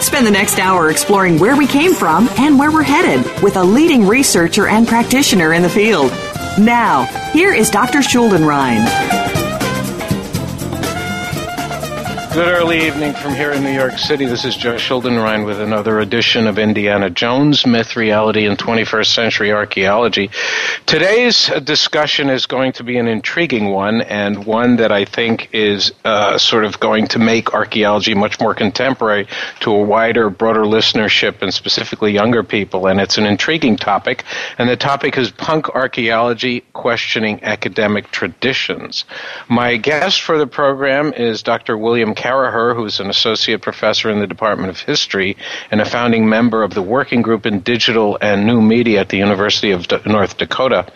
Spend the next hour exploring where we came from and where we're headed with a leading researcher and practitioner in the field. Now, here is Dr. Schuldenrein. Good early evening from here in New York City. This is Joe Schuldenrein with another edition of Indiana Jones Myth, Reality, and 21st Century Archaeology. Today's discussion is going to be an intriguing one and one that I think is uh, sort of going to make archaeology much more contemporary to a wider, broader listenership and specifically younger people. And it's an intriguing topic. And the topic is punk archaeology questioning academic traditions. My guest for the program is Dr. William Caraher, who is an associate professor in the Department of History and a founding member of the Working Group in Digital and New Media at the University of North Dakota.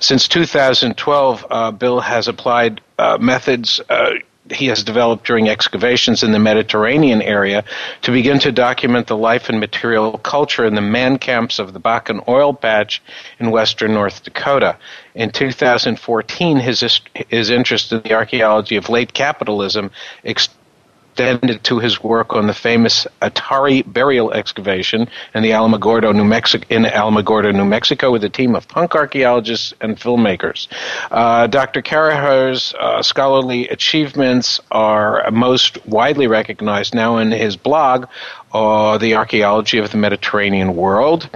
Since 2012, uh, Bill has applied uh, methods. Uh, he has developed during excavations in the Mediterranean area to begin to document the life and material culture in the man camps of the Bakken oil patch in western North Dakota. In 2014, his, his interest in the archaeology of late capitalism extended to his work on the famous Atari burial excavation in the Alamogordo, New Mexico, in Alamogordo, New Mexico, with a team of punk archaeologists and filmmakers. Uh, Dr. Caraher's uh, scholarly achievements are most widely recognized now in his blog, uh, The Archaeology of the Mediterranean World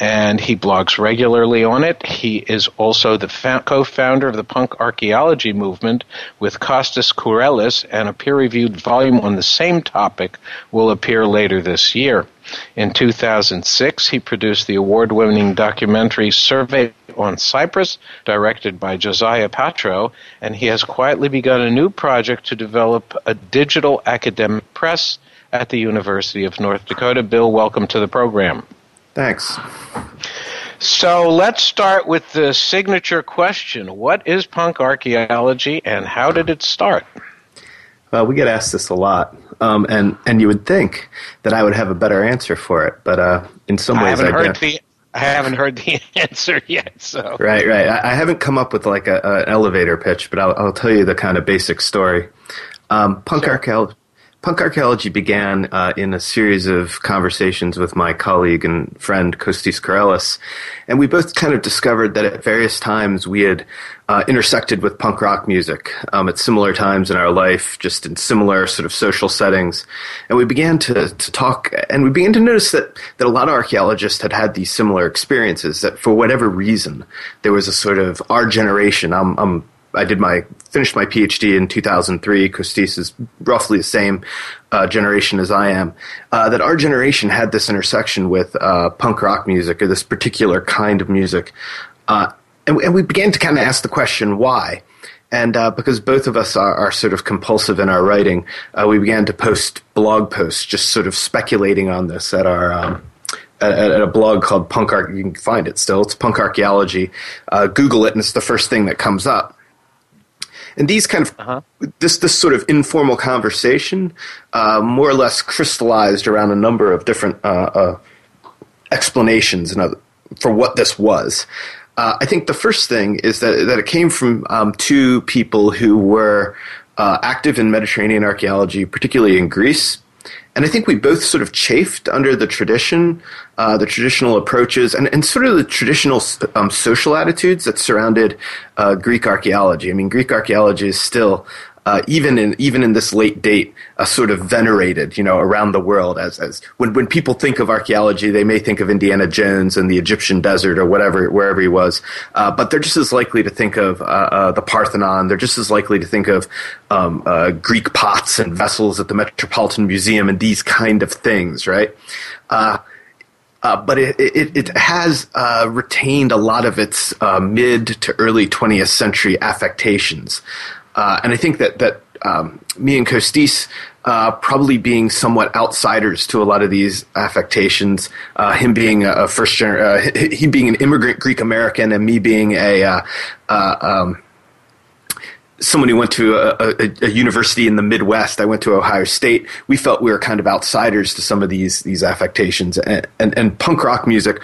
and he blogs regularly on it. He is also the fa- co-founder of the punk archaeology movement with Kostis Kourelis, and a peer-reviewed volume on the same topic will appear later this year. In 2006, he produced the award-winning documentary Survey on Cyprus, directed by Josiah Patro, and he has quietly begun a new project to develop a digital academic press at the University of North Dakota. Bill, welcome to the program. Thanks. So let's start with the signature question. What is punk archaeology and how did it start? Well, we get asked this a lot, um, and and you would think that I would have a better answer for it, but uh, in some ways I haven't I heard don't. the I haven't heard the answer yet. So Right, right. I, I haven't come up with like a, an elevator pitch, but I'll, I'll tell you the kind of basic story. Um, punk Sure. archaeology. Punk archaeology began uh, in a series of conversations with my colleague and friend Kostis Kourelis, and we both kind of discovered that at various times we had uh, intersected with punk rock music um, at similar times in our life, just in similar sort of social settings, and we began to, to talk, and we began to notice that that a lot of archaeologists had had these similar experiences. That for whatever reason, there was a sort of our generation. I'm, I'm I did my finished my PhD in 2003. Kostis is roughly the same uh, generation as I am. Uh, that our generation had this intersection with uh, punk rock music or this particular kind of music, uh, and, and we began to kind of ask the question why. And uh, because both of us are, are sort of compulsive in our writing, uh, we began to post blog posts, just sort of speculating on this at our. Um, at, a blog called Punk Arch. You can find it still. It's Punk Archaeology. Uh, Google it, and it's the first thing that comes up. And these kind of this this sort of informal conversation, uh, more or less crystallized around a number of different uh, uh, explanations and other, for what this was. Uh, I think the first thing is that that it came from um, two people who were uh, active in Mediterranean archaeology, particularly in Greece, and I think we both sort of chafed under the tradition, uh, the traditional approaches, and, and sort of the traditional um, social attitudes that surrounded uh, Greek archaeology. I mean, Greek archaeology is still uh, even in even in this late date, uh, sort of venerated, you know, around the world as as when when people think of archaeology, they may think of Indiana Jones and the Egyptian desert or whatever wherever he was, uh, but they're just as likely to think of uh, uh, the Parthenon. They're just as likely to think of um, uh, Greek pots and vessels at the Metropolitan Museum and these kind of things, right? Uh, but it, it, it has uh, retained a lot of its uh, mid to early 20th century affectations. Uh, and I think that that um, me and Kostis uh, probably being somewhat outsiders to a lot of these affectations. Uh, him being a, first generation, uh, he being an immigrant Greek American, and me being a uh, uh, um, someone who went to a, a, a, university in the Midwest. I went to Ohio State. We felt we were kind of outsiders to some of these these affectations, and, and, and punk rock music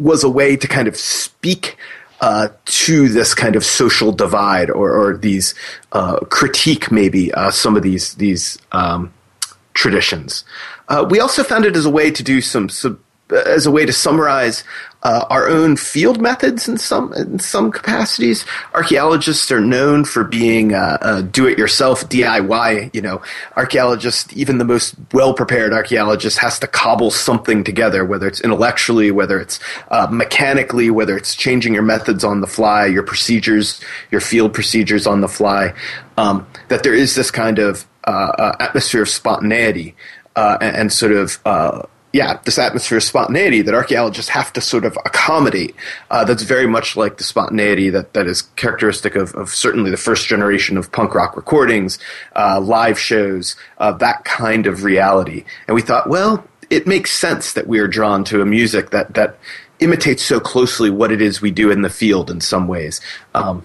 was a way to kind of speak uh, to this kind of social divide or, or these uh, critique maybe uh, some of these these um, traditions. Uh, we also found it as a way to do some, some as a way to summarize uh, our own field methods in some in some capacities. Archaeologists are known for being uh, uh, do-it-yourself DIY. You know, archaeologists, even the most well-prepared archaeologist, has to cobble something together, whether it's intellectually, whether it's uh, mechanically, whether it's changing your methods on the fly, your procedures, your field procedures on the fly. Um, that there is this kind of uh, atmosphere of spontaneity and, and, sort of yeah, this atmosphere of spontaneity that archaeologists have to sort of accommodate. Uh, that's very much like the spontaneity that, that is characteristic of, of certainly the first generation of punk rock recordings, uh, live shows, uh, that kind of reality. And we thought, well, it makes sense that we are drawn to a music that, that imitates so closely what it is we do in the field in some ways. Um,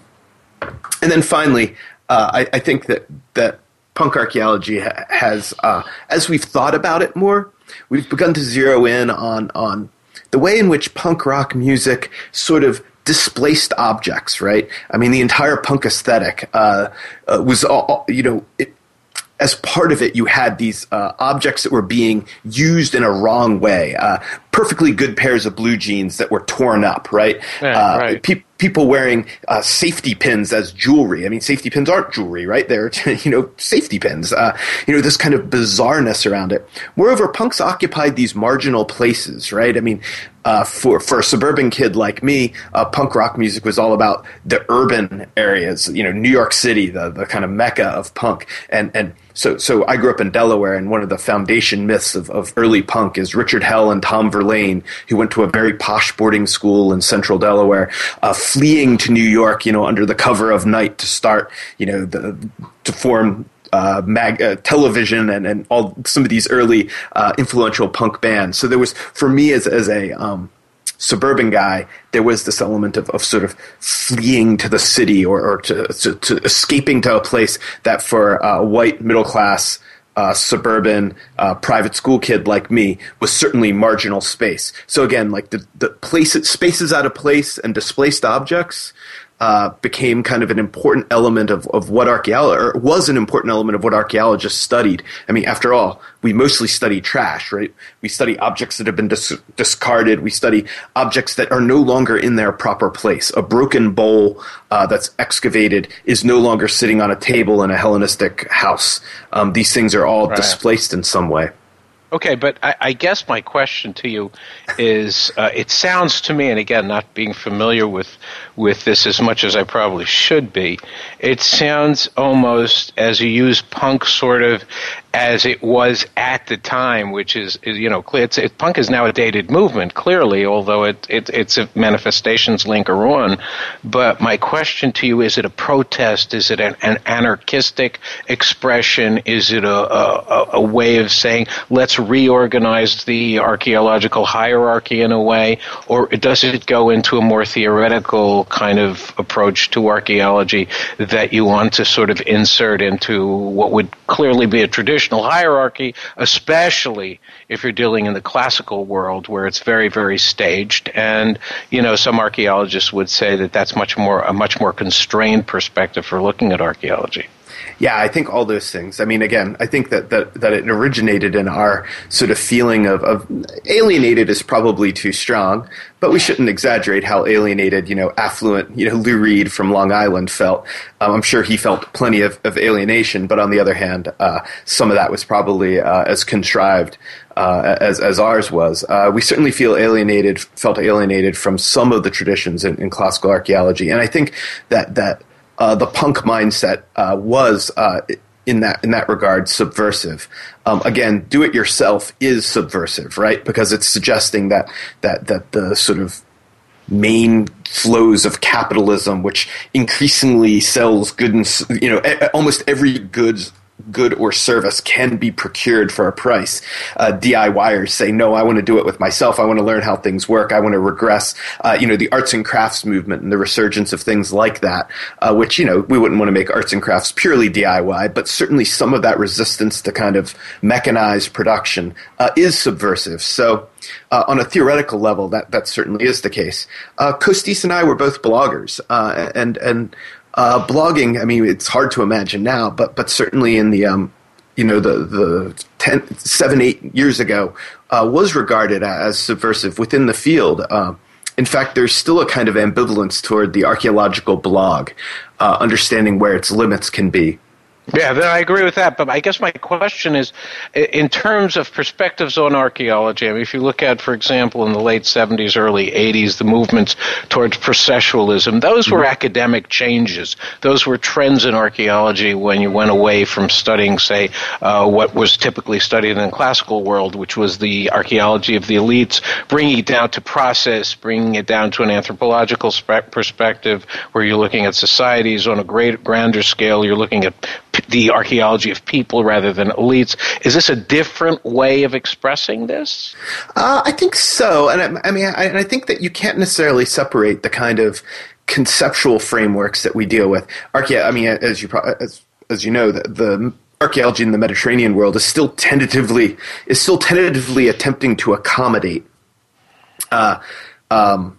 and then finally, uh, I, I, think that, that punk archaeology ha- has, uh, as we've thought about it more, we've begun to zero in on on the way in which punk rock music sort of displaced objects, right? I mean, the entire punk aesthetic uh, uh, was, all, you know, it, as part of it, you had these uh, objects that were being used in a wrong way. Uh, perfectly good pairs of blue jeans that were torn up, right? Yeah, uh, right. Pe- people wearing uh, safety pins as jewelry. I mean, safety pins aren't jewelry, right? They're you know safety pins. Uh, you know this kind of bizarreness around it. Moreover, punks occupied these marginal places, right? I mean, uh, for for a suburban kid like me, uh, punk rock music was all about the urban areas. You know, New York City, the the kind of mecca of punk, and and so so I grew up in Delaware, and one of the foundation myths of, of early punk is Richard Hell and Tom Verlaine, who went to a very posh boarding school in central Delaware, uh, fleeing to New York, you know, under the cover of night to start, you know, the, to form uh, mag, uh, television and, and all some of these early uh, influential punk bands. So there was, for me as, as a um, suburban guy, there was this element of, of sort of fleeing to the city or, or to, to, to escaping to a place that for a white middle class uh, suburban uh, private school kid like me was certainly marginal space. So again, like the the places spaces out of place and displaced objects uh, became kind of an important element of, of what archaeology or was an important element of what archaeologists studied. I mean, after all, we mostly study trash, right? We study objects that have been dis- discarded. We study objects that are no longer in their proper place. A broken bowl uh, that's excavated is no longer sitting on a table in a Hellenistic house. Um, these things are all right. displaced in some way. Okay, but I, I, guess my question to you is: uh, It sounds to me, and again, not being familiar with with this as much as I probably should be, it sounds almost as you use punk sort of as it was at the time, which is, is you know, it's, it, punk is now a dated movement, clearly, although it, it, its manifestations linger on. But my question to you is it a protest? Is it an, an anarchistic expression? Is it a, a, a way of saying, let's reorganize the archaeological hierarchy in a way? Or does it go into a more theoretical kind of approach to archaeology that you want to sort of insert into what would clearly be a tradition? Traditional hierarchy, especially if you're dealing in the classical world where it's very, very staged. And, you know, some archaeologists would say that that's much more, a much more constrained perspective for looking at archaeology. Yeah, I think all those things. I mean, again, I think that, that, that it originated in our sort of feeling of, of alienated is probably too strong, but we shouldn't exaggerate how alienated, you know, affluent, you know, Lou Reed from Long Island felt. Um, I'm sure he felt plenty of, of alienation, but on the other hand, uh, some of that was probably uh, as contrived uh, as, as ours was. Uh, we certainly feel alienated, felt alienated from some of the traditions in, in classical archaeology, and I think that that uh, the punk mindset uh, was uh, in that in that regard subversive. Um, again, do it yourself is subversive, right? Because it's suggesting that that that the sort of main flows of capitalism, which increasingly sells goods, you know, almost every goods good or service can be procured for a price. Uh, DIYers say, no, I want to do it with myself. I want to learn how things work. I want to regress. Uh, you know, the arts and crafts movement and the resurgence of things like that, uh, which, you know, we wouldn't want to make arts and crafts purely DIY, but certainly some of that resistance to kind of mechanized production uh, is subversive. So, uh, on a theoretical level, that, that certainly is the case. Uh, Kostis and I were both bloggers, uh, and and uh, blogging, I mean, it's hard to imagine now, but but certainly in the um, you know the the ten, seven eight years ago uh, was regarded as subversive within the field. Uh, in fact, there's still a kind of ambivalence toward the archaeological blog, uh, understanding where its limits can be. Yeah, I agree with that. But I guess my question is, in terms of perspectives on archaeology, I mean, if you look at, for example, in the late 70s, early 80s, the movements towards processualism, those were mm-hmm. academic changes. Those were trends in archaeology when you went away from studying, say, uh, what was typically studied in the classical world, which was the archaeology of the elites, bringing it down to process, bringing it down to an anthropological spe- perspective where you're looking at societies on a great, grander scale. You're looking at the archaeology of people rather than elites. Is this a different way of expressing this? Uh, I think so, and I, I mean, I, I think that you can't necessarily separate the kind of conceptual frameworks that we deal with. Archae- I mean, as you as as you know, the, the archaeology in the Mediterranean world is still tentatively is still tentatively attempting to accommodate. Uh, um,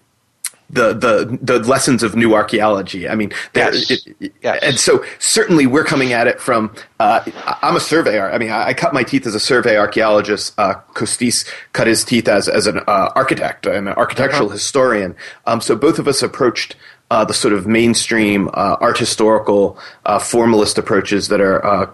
the the the lessons of new archaeology. I mean, yes. It, yes. and so certainly we're coming at it from. Uh, I'm a surveyor. I mean, I, I, cut my teeth as a survey archaeologist. Uh, Kostis cut his teeth as as an uh, architect and an architectural uh-huh. historian. Um, so both of us approached. Uh, the sort of mainstream uh, art historical uh, formalist approaches that are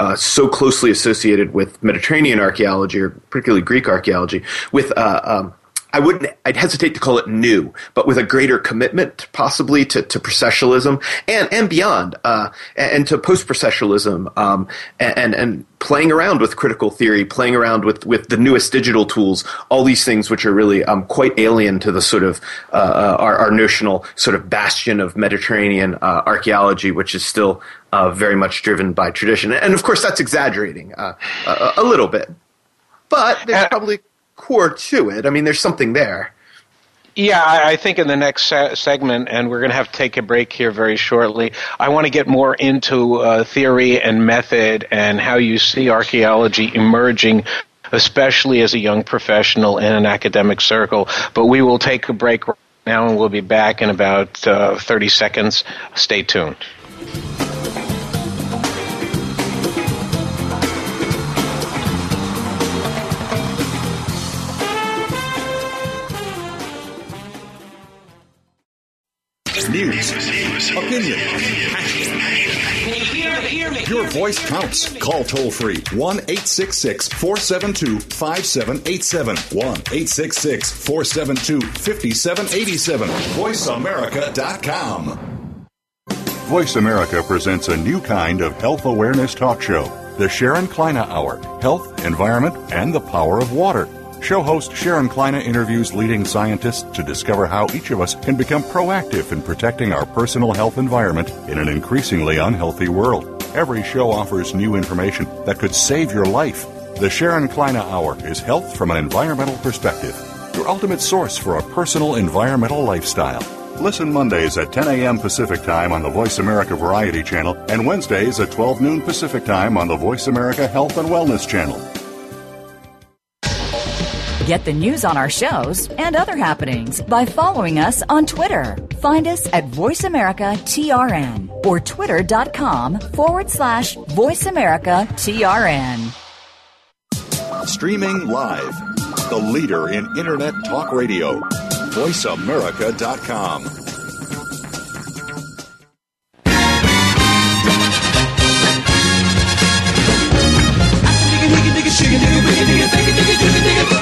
uh, so closely associated with Mediterranean archaeology, or particularly Greek archaeology, with uh, um, I wouldn't, I'd hesitate to call it new, but with a greater commitment possibly to, to processualism and, and beyond, uh, and, to post processualism, um, and, and playing around with critical theory, playing around with, with the newest digital tools, all these things which are really um, quite alien to the sort of uh, uh, our, our, notional sort of bastion of Mediterranean uh, archaeology, which is still uh, very much driven by tradition. And of course, that's exaggerating uh, a, a little bit, but there's probably core to it. I mean, there's something there. Yeah, I think in the next se- segment, and we're going to have to take a break here very shortly, I want to get more into uh, theory and method and how you see archaeology emerging, especially as a young professional in an academic circle. But we will take a break now, and we'll be back in about uh, 30 seconds. Stay tuned. News, opinion, Your voice counts. Call toll free 1 866 472 5787. 1 866 472 5787. VoiceAmerica.com. Voice America presents a new kind of health awareness talk show the Sharon Kleyne Hour Health, Environment, and the Power of Water. Show host Sharon Kleyne interviews leading scientists to discover how each of us can become proactive in protecting our personal health environment in an increasingly unhealthy world. Every show offers new information that could save your life. The Sharon Kleyne Hour is health from an environmental perspective, your ultimate source for a personal environmental lifestyle. Listen Mondays at 10 a.m. Pacific Time on the Voice America Variety Channel and Wednesdays at 12 noon Pacific Time on the Voice America Health and Wellness Channel. Get the news on our shows and other happenings by following us on Twitter. Find us at VoiceAmericaTRN or twitter.com forward slash VoiceAmericaTRN. Streaming live, the leader in Internet Talk Radio, VoiceAmerica.com. Can you you're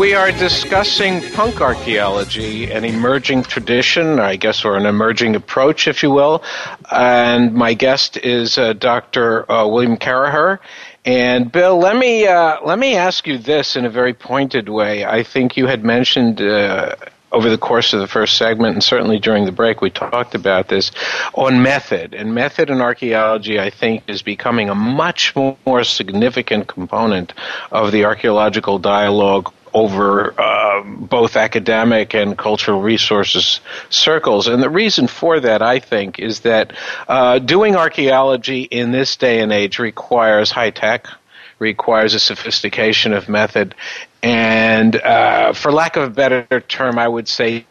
We are discussing punk archaeology, an emerging tradition, I guess, or an emerging approach, if you will. And my guest is uh, Dr. Uh, William Caraher. And Bill, let me uh, let me ask you this in a very pointed way. I think you had mentioned uh, over the course of the first segment, and certainly during the break, we talked about this on method. And method in archaeology, I think, is becoming a much more significant component of the archaeological dialogue over uh, both academic and cultural resources circles. And the reason for that, I think, is that uh, doing archaeology in this day and age requires high tech, requires a sophistication of method, and uh, for lack of a better term, I would say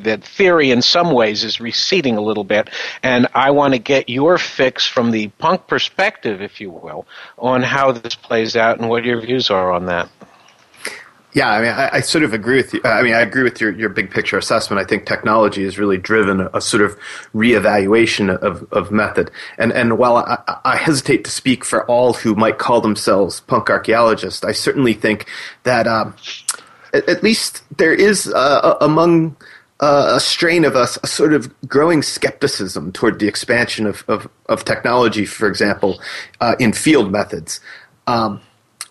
that theory in some ways is receding a little bit, and I want to get your fix from the punk perspective, if you will, on how this plays out and what your views are on that. Yeah, I mean, I, I, sort of agree with you. I mean, I agree with your, your big picture assessment. I think technology has really driven a, a sort of reevaluation of, of method. And, and while I, I, hesitate to speak for all who might call themselves punk archaeologists, I certainly think that um, at, at, least there is uh, among uh, a strain of us a sort of growing skepticism toward the expansion of, of, of technology, for example, uh, in field methods. Um,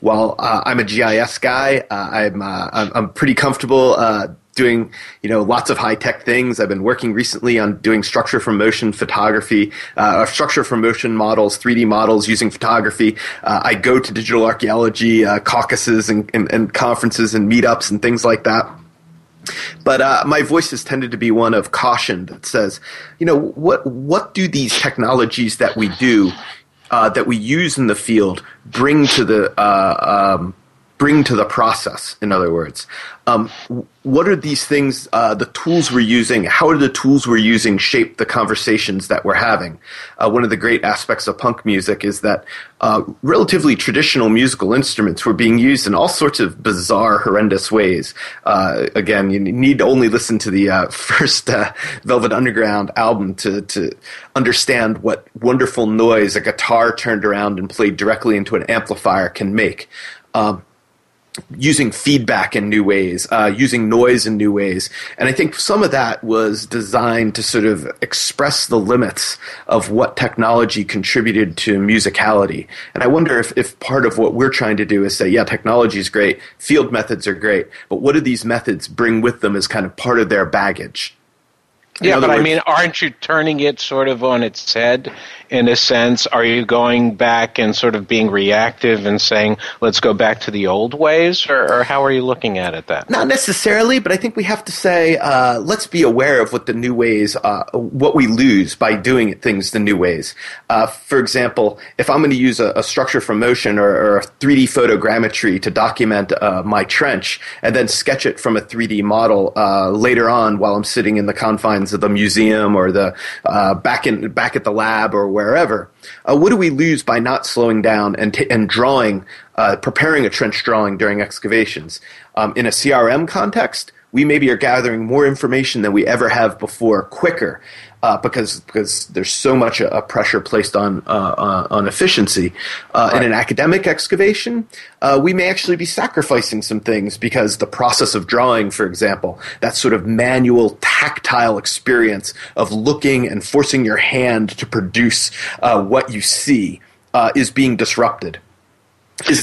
while uh, I'm a GIS guy, uh, I'm, uh, I'm, I'm pretty comfortable uh, doing you know lots of high tech things. I've been working recently on doing structure from motion photography, uh, structure from motion models, 3D models using photography. Uh, I go to digital archaeology uh, caucuses and, and, and, conferences and meetups and things like that. But uh, my voice has tended to be one of caution that says, you know, what what do these technologies that we do uh, that we use in the field bring to the uh, um, bring to the process. In other words, um, what are these things? Uh, the tools we're using. How are the tools we're using shape the conversations that we're having? Uh, one of the great aspects of punk music is that uh, relatively traditional musical instruments were being used in all sorts of bizarre, horrendous ways. Uh, again, you need only listen to the uh, first uh, Velvet Underground album to to understand what wonderful noise a guitar turned around and played directly into an amplifier can make. Um, using feedback in new ways, uh, using noise in new ways. And I think some of that was designed to sort of express the limits of what technology contributed to musicality. And I wonder if, if part of what we're trying to do is say, yeah, technology is great, field methods are great, but what do these methods bring with them as kind of part of their baggage? In yeah, but words, I mean, aren't you turning it sort of on its head in a sense? Are you going back and sort of being reactive and saying, let's go back to the old ways? Or, or how are you looking at it that? Not necessarily, but I think we have to say, uh, let's be aware of what the new ways, uh, what we lose by doing things the new ways. Uh, for example, if I'm going to use a, a, structure from motion or, or, a 3D photogrammetry to document uh, my trench and then sketch it from a 3D model uh, later on while I'm sitting in the confines of the museum or the uh, back in back at the lab or wherever. Uh, what do we lose by not slowing down and, t- and drawing, uh, preparing a trench drawing during excavations? Um, in a CRM context, we maybe are gathering more information than we ever have before quicker uh, because because there's so much a, a pressure placed on uh, on efficiency. Uh, right. In an academic excavation, uh, we may actually be sacrificing some things because the process of drawing, for example, that sort of manual tactile experience of looking and forcing your hand to produce uh, what you see, uh, is being disrupted.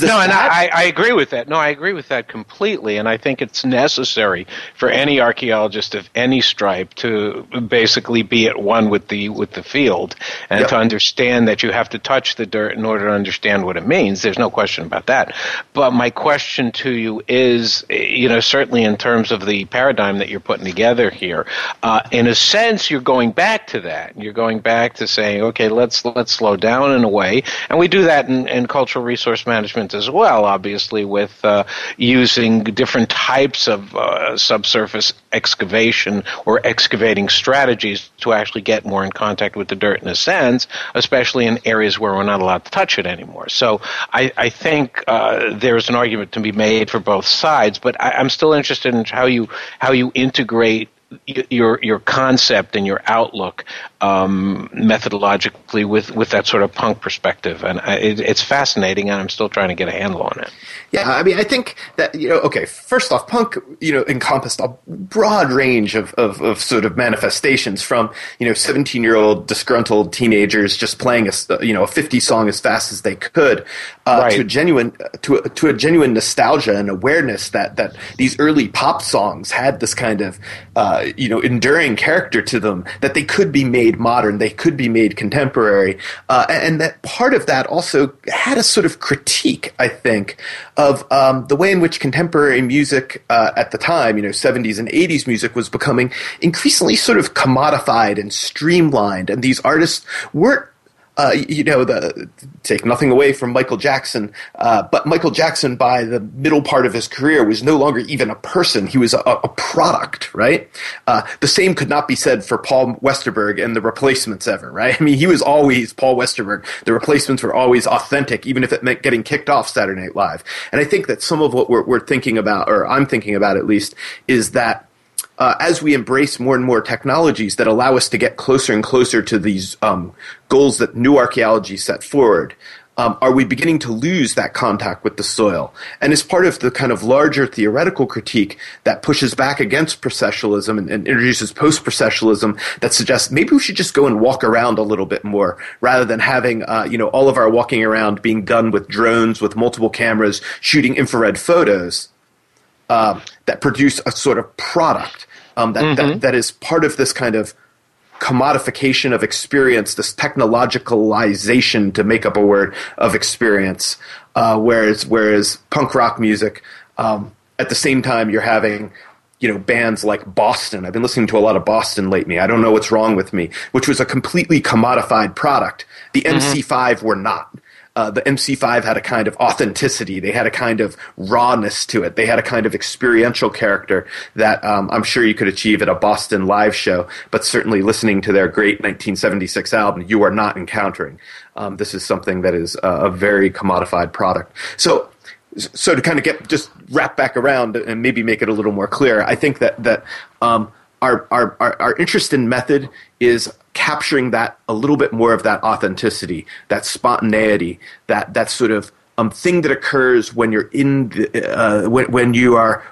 No, and I, I, agree with that. No, I agree with that completely, and I think it's necessary for any archaeologist of any stripe to basically be at one with the with the field and yep. to understand that you have to touch the dirt in order to understand what it means. There's no question about that. But my question to you is, you know, certainly in terms of the paradigm that you're putting together here, uh, in a sense, you're going back to that. You're going back to saying, okay, let's let's slow down in a way, and we do that in, in cultural resource management management as well, obviously, with uh, using different types of uh, subsurface excavation or excavating strategies to actually get more in contact with the dirt in a sense, especially in areas where we're not allowed to touch it anymore. So I, I think uh, there's an argument to be made for both sides, but I, I'm still interested in how you how you integrate your your concept and your outlook um, methodologically with, with that sort of punk perspective, and I, it, it's fascinating, and I'm still trying to get a handle on it. Yeah, I mean, I think that you know, okay, first off, punk you know encompassed a broad range of, of, of sort of manifestations from you know 17 year old disgruntled teenagers just playing a you know a 50 song as fast as they could uh, right. to a genuine to a, to a genuine nostalgia and awareness that that these early pop songs had this kind of uh, you know enduring character to them that they could be made made modern, they could be made contemporary, uh, and that part of that also had a sort of critique, I think, of um, the way in which contemporary music uh, at the time, you know, 70s and 80s music was becoming increasingly sort of commodified and streamlined, and these artists weren't uh, you know, the, take nothing away from Michael Jackson, uh, but Michael Jackson, by the middle part of his career, was no longer even a person. He was a, a product, right? Uh, the same could not be said for Paul Westerberg and the Replacements ever, right? I mean, he was always Paul Westerberg. The Replacements were always authentic, even if it meant getting kicked off Saturday Night Live. And I think that some of what we're, we're thinking about, or I'm thinking about at least, is that uh, as we embrace more and more technologies that allow us to get closer and closer to these um, goals that new archaeology set forward, um, are we beginning to lose that contact with the soil? And as part of the kind of larger theoretical critique that pushes back against processualism and, and introduces post processualism that suggests maybe we should just go and walk around a little bit more rather than having uh, you know all of our walking around being done with drones with multiple cameras shooting infrared photos uh, that produce a sort of product um, that, mm-hmm. that that is part of this kind of commodification of experience, this technologicalization, to make up a word, of experience. Uh, whereas whereas punk rock music, um, at the same time, you're having you know bands like Boston. I've been listening to a lot of Boston lately. I don't know what's wrong with me, which was a completely commodified product. The mm-hmm. MC5 were not uh, the MC5 had a kind of authenticity. They had a kind of rawness to it. They had a kind of experiential character that um, I'm sure you could achieve at a Boston live show, but certainly listening to their great 1976 album, you are not encountering. Um, this is something that is uh, a very commodified product. So, so to kind of get just wrap back around and maybe make it a little more clear, I think that that um, our, our, our, our interest in method is capturing that a little bit more of that authenticity, that spontaneity, that, that sort of um, thing that occurs when you're in the, uh, when, when you are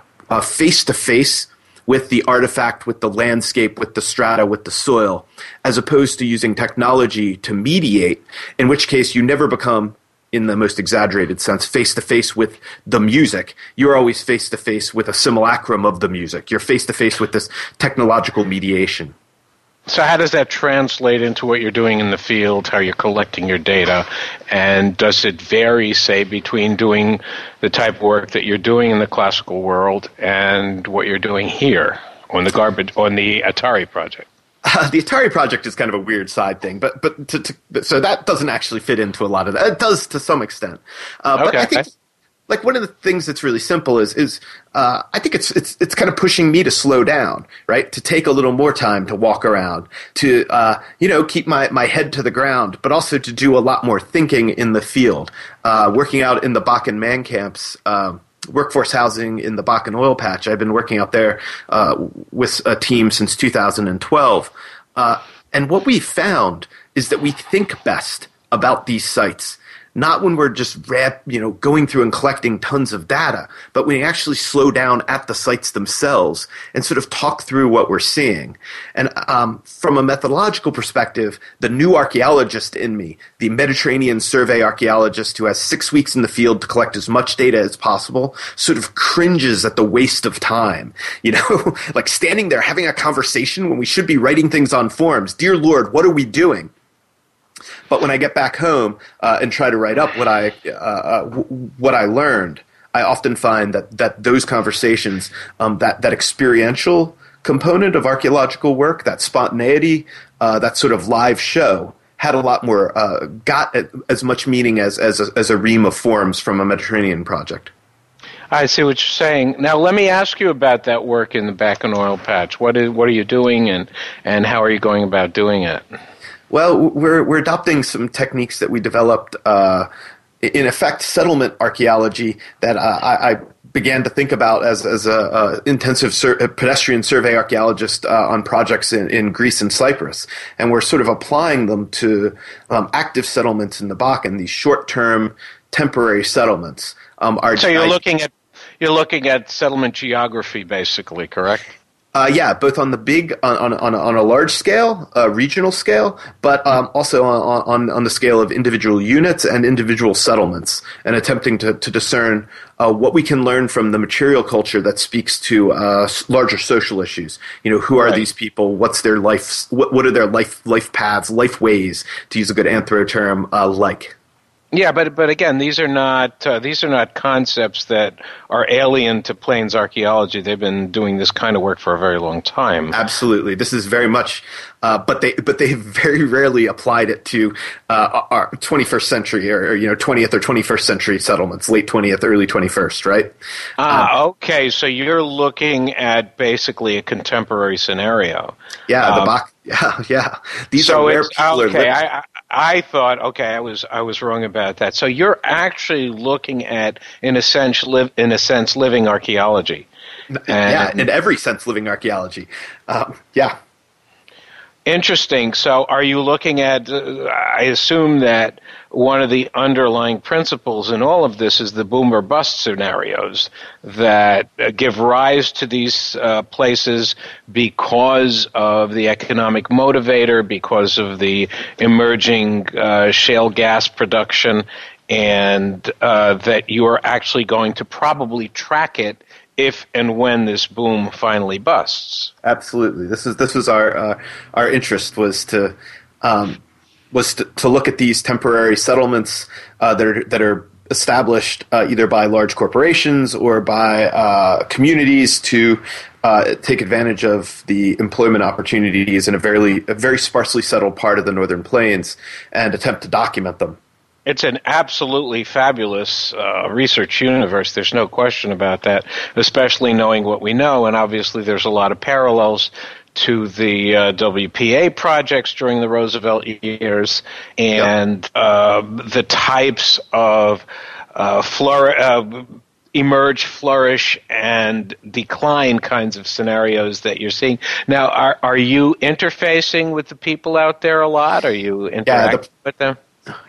face to face with the artifact, with the landscape, with the strata, with the soil, as opposed to using technology to mediate, in which case you never become in the most exaggerated sense, face to face with the music. You're always face to face with a simulacrum of the music. You're face to face with this technological mediation. So, how does that translate into what you're doing in the field, how you're collecting your data? And does it vary, say, between doing the type of work that you're doing in the classical world and what you're doing here on the garbage, on the Atari project? Uh, the Atari project is kind of a weird side thing, but but to, to, so that doesn't actually fit into a lot of that. It does to some extent, uh, but okay. I think like one of the things that's really simple is is uh, I think it's it's it's kind of pushing me to slow down, right? To take a little more time to walk around, to uh, you know keep my my head to the ground, but also to do a lot more thinking in the field, uh, working out in the Bakken man camps. Um, workforce housing in the Bakken oil patch. I've been working out there uh, with a team since 2012. Uh, and what we found is that we think best about these sites not when we're just rap, you know, going through and collecting tons of data, but when we actually slow down at the sites themselves and sort of talk through what we're seeing. And um, from a methodological perspective, the new archaeologist in me, the Mediterranean survey archaeologist who has six weeks in the field to collect as much data as possible, sort of cringes at the waste of time. You know, like standing there having a conversation when we should be writing things on forms. Dear Lord, what are we doing? But when I get back home uh, and try to write up what I uh, uh, what I learned, I often find that that those conversations, um, that that experiential component of archaeological work, that spontaneity, uh, that sort of live show, had a lot more uh, got as much meaning as as a, as a ream of forms from a Mediterranean project. I see what you're saying. Now, let me ask you about that work in the Bakken oil patch. What is what are you doing, and and how are you going about doing it? Well, we're we're adopting some techniques that we developed. Uh, in effect, settlement archaeology that uh, I, I, began to think about as as a, a intensive sur- a pedestrian survey archaeologist uh, on projects in, in Greece and Cyprus, and we're sort of applying them to um, active settlements in the Bakken, these short term temporary settlements. Um, are, so you're I, looking at you're looking at settlement geography, basically, correct? Uh, yeah, both on the big, on on, on, a, on a large scale, uh, regional scale, but um, also on, on, on the scale of individual units and individual settlements, and attempting to, to discern uh, what we can learn from the material culture that speaks to uh, larger social issues. You know, who are right. these people? What's their life? What, what are their life life paths, life ways, to use a good anthro term, uh, like? Yeah, but but again, these are not uh, these are not concepts that are alien to plains archaeology. They've been doing this kind of work for a very long time. Absolutely, this is very much, uh, but they but they very rarely applied it to uh, our 21st century or, or, you know 20th or 21st century settlements, late 20th, early 21st, right? Ah, um, okay. So you're looking at basically a contemporary scenario. Yeah, the um, Bach. Yeah, yeah. These so are where people okay, are. I, I thought, okay, I was I was wrong about that. So you're actually looking at, in a sense, live in a sense, living archaeology. And, yeah, in every sense, living archaeology. Um, yeah. Interesting. So, are you looking at? Uh, I assume that one of the underlying principles in all of this is the boom or bust scenarios that uh, give rise to these uh, places because of the economic motivator, because of the emerging uh, shale gas production, and uh, that you are actually going to probably track it if and when this boom finally busts. Absolutely, this is this was our uh, our interest was to um, was to, to, look at these temporary settlements uh, that are that are established uh, either by large corporations or by uh, communities to uh, take advantage of the employment opportunities in a very a very sparsely settled part of the northern plains and attempt to document them it's an absolutely fabulous uh, research universe. There's no question about that, especially knowing what we know. And obviously, there's a lot of parallels to the uh, WPA projects during the Roosevelt years and uh, the types of uh, flour- uh, emerge, flourish, and decline kinds of scenarios that you're seeing. Now, are are you interfacing with the people out there a lot? Are you interacting yeah, the, with them?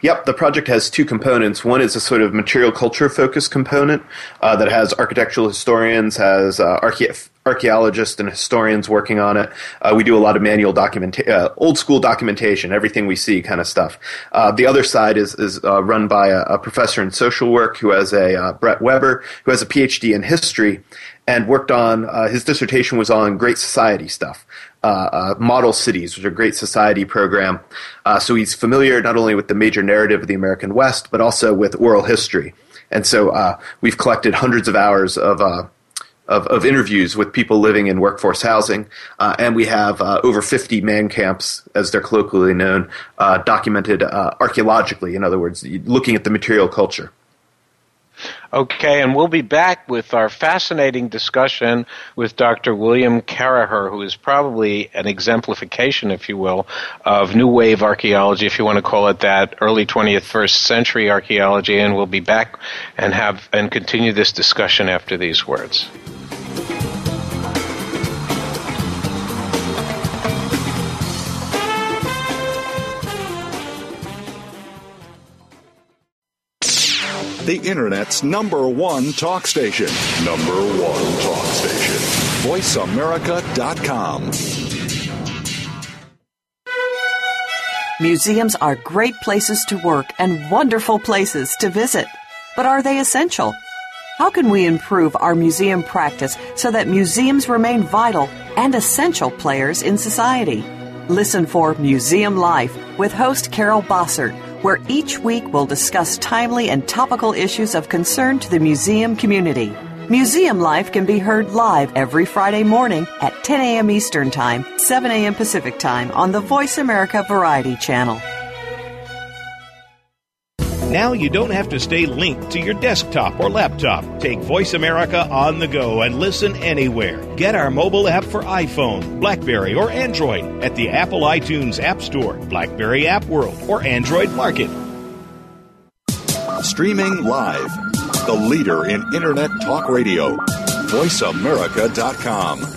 Yep, the project has two components. One is a sort of material culture focused component uh, that has architectural historians, has uh, archae- archaeologists and historians working on it. Uh, we do a lot of manual documentation, uh, old school documentation, everything we see kind of stuff. Uh, the other side is is uh, run by a, a, professor in social work who has a Bret Weber, who has a PhD in history, and worked on his dissertation was on Great Society stuff uh, uh, Model Cities, which is a great society program. Uh, so he's familiar not only with the major narrative of the American West, but also with oral history. And so uh, we've collected hundreds of hours of, uh, of, of, interviews with people living in workforce housing. Uh, and we have uh, over 50 man camps, as they're colloquially known, uh, documented uh, archaeologically, in other words, looking at the material culture. Okay, and we'll be back with our fascinating discussion with Dr. William Caraher, who is probably an exemplification, if you will, of new wave archaeology, if you want to call it that, early 20th, first century archaeology. And we'll be back and have and continue this discussion after these words. The Internet's number one talk station. Number one talk station. VoiceAmerica.com. Museums are great places to work and wonderful places to visit. But are they essential? How can we improve our museum practice so that museums remain vital and essential players in society? Listen for Museum Life with host Carol Bossert, where each week we'll discuss timely and topical issues of concern to the museum community. Museum Life can be heard live every Friday morning at 10 a.m. Eastern Time, 7 a.m. Pacific Time on the Voice America Variety Channel. Now you don't have to stay linked to your desktop or laptop. Take Voice America on the go and listen anywhere. Get our mobile app for iPhone, Blackberry, or Android at the Apple iTunes App Store, Blackberry App World, or Android Market. Streaming live the leader in Internet talk radio. VoiceAmerica.com.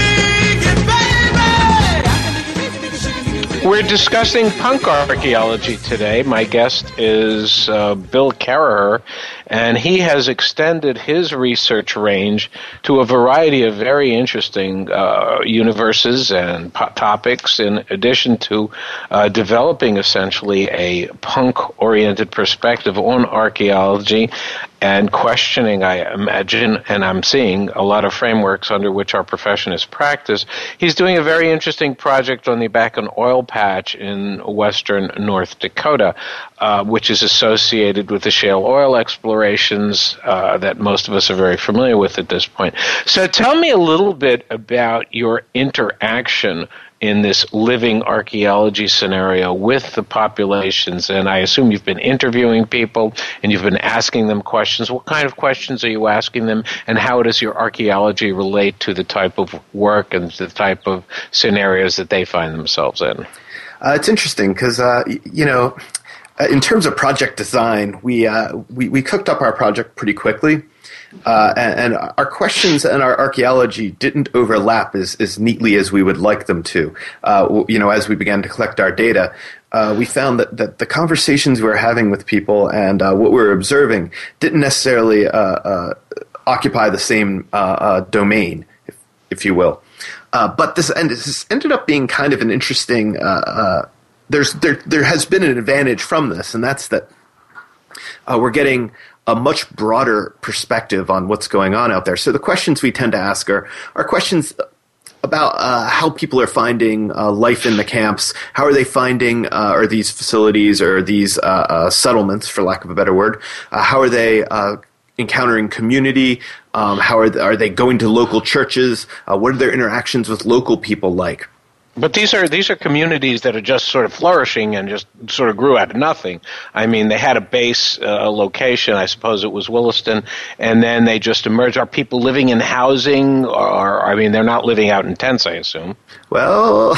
We're discussing punk archaeology today. My guest is uh, Bill Caraher, and he has extended his research range to a variety of very interesting uh, universes and po- topics, in addition to uh, developing essentially a punk oriented perspective on archaeology and questioning, I imagine, and I'm seeing a lot of frameworks under which our profession is practiced. He's doing a very interesting project on the Bakken oil patch in western North Dakota, uh, which is associated with the shale oil explorations uh, that most of us are very familiar with at this point. So tell me a little bit about your interaction in this living archaeology scenario with the populations. And I assume you've been interviewing people and you've been asking them questions. What kind of questions are you asking them, and how does your archaeology relate to the type of work and the type of scenarios that they find themselves in? Uh, it's interesting because, uh, you know, in terms of project design, we, uh, we, we cooked up our project pretty quickly. Uh, and, and, our questions and our archaeology didn't overlap as, as neatly as we would like them to. Uh, you know, as we began to collect our data, uh, we found that, that the conversations we were having with people and uh, what we were observing didn't necessarily uh, uh, occupy the same domain, if, if, you will. but this, and this ended up being kind of an interesting. There's there there has been an advantage from this, and that's that we're getting a much broader perspective on what's going on out there. So the questions we tend to ask are are questions about uh, how people are finding uh, life in the camps. How are they finding, uh, or these facilities or these uh, uh, settlements, for lack of a better word? Uh, how are they encountering community? Um, how are they, are they going to local churches? what are their interactions with local people like? But these are these are communities that are just sort of flourishing and just sort of grew out of nothing. I mean, they had a base uh, location, I suppose it was Williston, and then they just emerged. Are people living in housing, or I mean, they're not living out in tents, I assume. Well,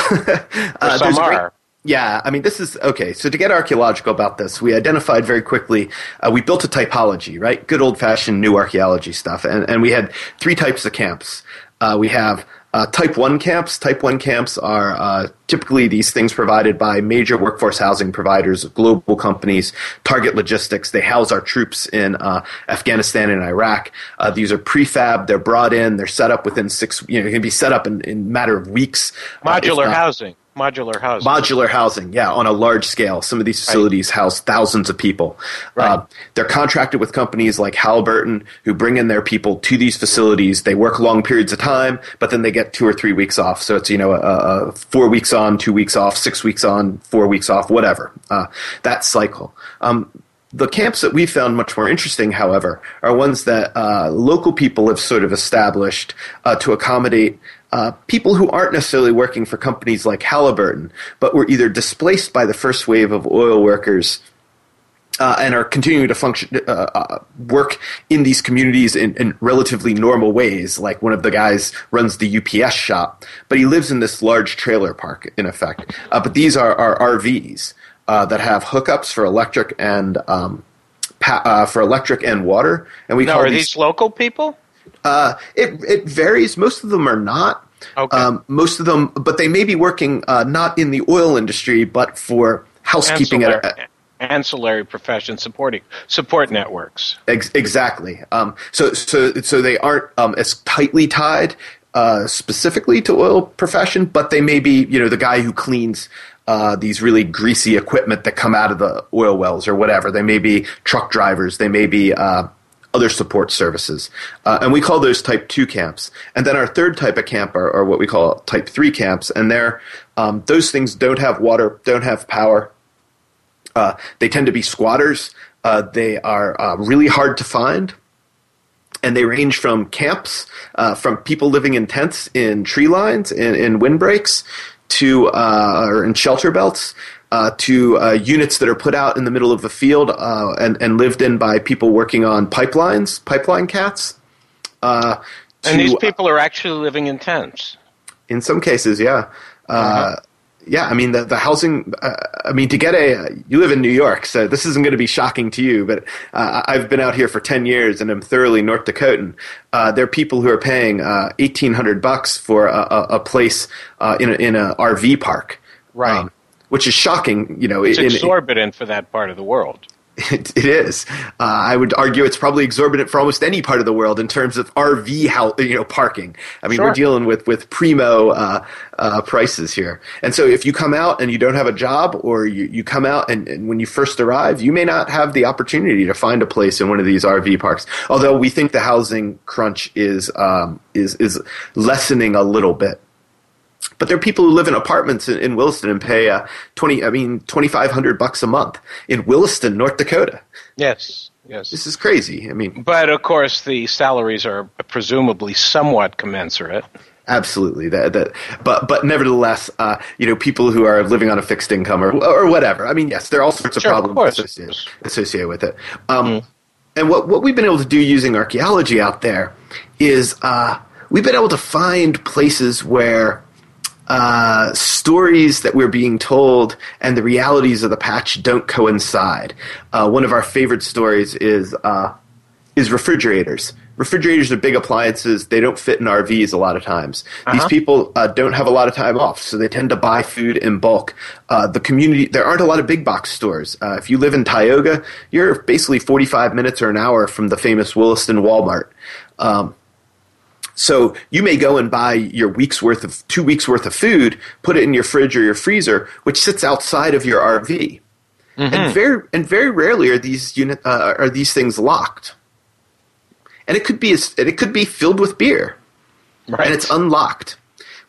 uh, some are. Great, yeah, I mean, this is okay. So to get archaeological about this, we identified very quickly. Uh, we built a typology, right? Good old fashioned new archaeology stuff, and and we had three types of camps. Uh, we have uh, type 1 camps. Type 1 camps are uh, typically these things provided by major workforce housing providers, global companies, Target Logistics. They house our troops in uh, Afghanistan and Iraq. Uh, these are prefab. They're brought in. They're set up within six, you know, can be set up in, in a matter of weeks. Uh, Modular housing modular housing. Modular housing, yeah, on a large scale. Some of these facilities right. house thousands of people. Right. Uh, they're contracted with companies like Halliburton who bring in their people to these facilities. They work long periods of time, but then they get two or three weeks off. So it's you know a, a four weeks on, two weeks off, six weeks on, four weeks off, whatever. Uh, that cycle. Um, the camps that we found much more interesting, however, are ones that uh, local people have sort of established uh, to accommodate uh, people who aren't necessarily working for companies like Halliburton, but were either displaced by the first wave of oil workers uh, and are continuing to function, uh, uh, work in these communities in, in, relatively normal ways. Like one of the guys runs the UPS shop, but he lives in this large trailer park, in effect. Uh, but these are, are RVs uh, that have hookups for electric and um, pa- uh, for electric and water. And we now, call are these, these local people? it it varies. Most of them are not. Okay. Um, most of them, but they may be working not in the oil industry, but for housekeeping Ancillary. at a, ancillary profession supporting support networks. Ex- exactly. Um, so so so they aren't um, as tightly tied uh, specifically to oil profession, but they may be you know the guy who cleans. Uh, these really greasy equipment that come out of the oil wells or whatever. They may be truck drivers. They may be uh, other support services. Uh, and we call those type 2 camps. And then our third type of camp are, are what we call type 3 camps. And they're, um, those things don't have water, don't have power, uh, they tend to be squatters. Uh, they are uh, really hard to find. And they range from camps, uh, from people living in tents in tree lines, in, in windbreaks, to uh, or in shelter belts, uh, to units that are put out in the middle of the field and, and lived in by people working on pipelines, pipeline cats. and these people are actually living in tents. In some cases, yeah. Uh-huh yeah, I mean the the housing. Uh, I mean to get a you live in New York, so this isn't going to be shocking to you. But uh, I've been out here for ten years, and I'm thoroughly North Dakotan. Uh, there are people who are paying uh, eighteen hundred bucks for a, a, a place uh, in a, in a RV park, right? Um, which is shocking. You know, it's in, exorbitant in, for that part of the world. It, it is. Uh, I would argue it's probably exorbitant for almost any part of the world in terms of RV house, you know, parking. I mean, sure. we're dealing with with primo uh, uh, prices here. And so, if you come out and you don't have a job, or you, you come out and, and, when you first arrive, you may not have the opportunity to find a place in one of these RV parks. Although we think the housing crunch is um, is is lessening a little bit. But there are people who live in apartments in, in Williston and pay uh, twenty, I mean, twenty five hundred bucks a month in Williston, North Dakota. Yes, yes. This is crazy. I mean, but of course, the salaries are presumably somewhat commensurate. Absolutely, that, that, but but nevertheless, uh, you know, people who are living on a fixed income or or whatever. I mean, yes, there are all sorts of sure, problems of associated, associated with it. Um, mm. And what what we've been able to do using archaeology out there is uh, we've been able to find places where uh, stories that we're being told and the realities of the patch don't coincide. Uh, one of our favorite stories is uh, is refrigerators. Refrigerators are big appliances. They don't fit in RVs a lot of times. Uh-huh. These people uh, don't have a lot of time off, so they tend to buy food in bulk. Uh, the community, there aren't a lot of big box stores. Uh, if you live in Tioga, you're basically 45 minutes or an hour from the famous Williston Walmart. Um, so you may go and buy your week's worth of two weeks worth of food, put it in your fridge or your freezer, which sits outside of your RV. Mm-hmm. And very and very rarely are these unit uh, are these things locked. And it could be and it could be filled with beer, right. and it's unlocked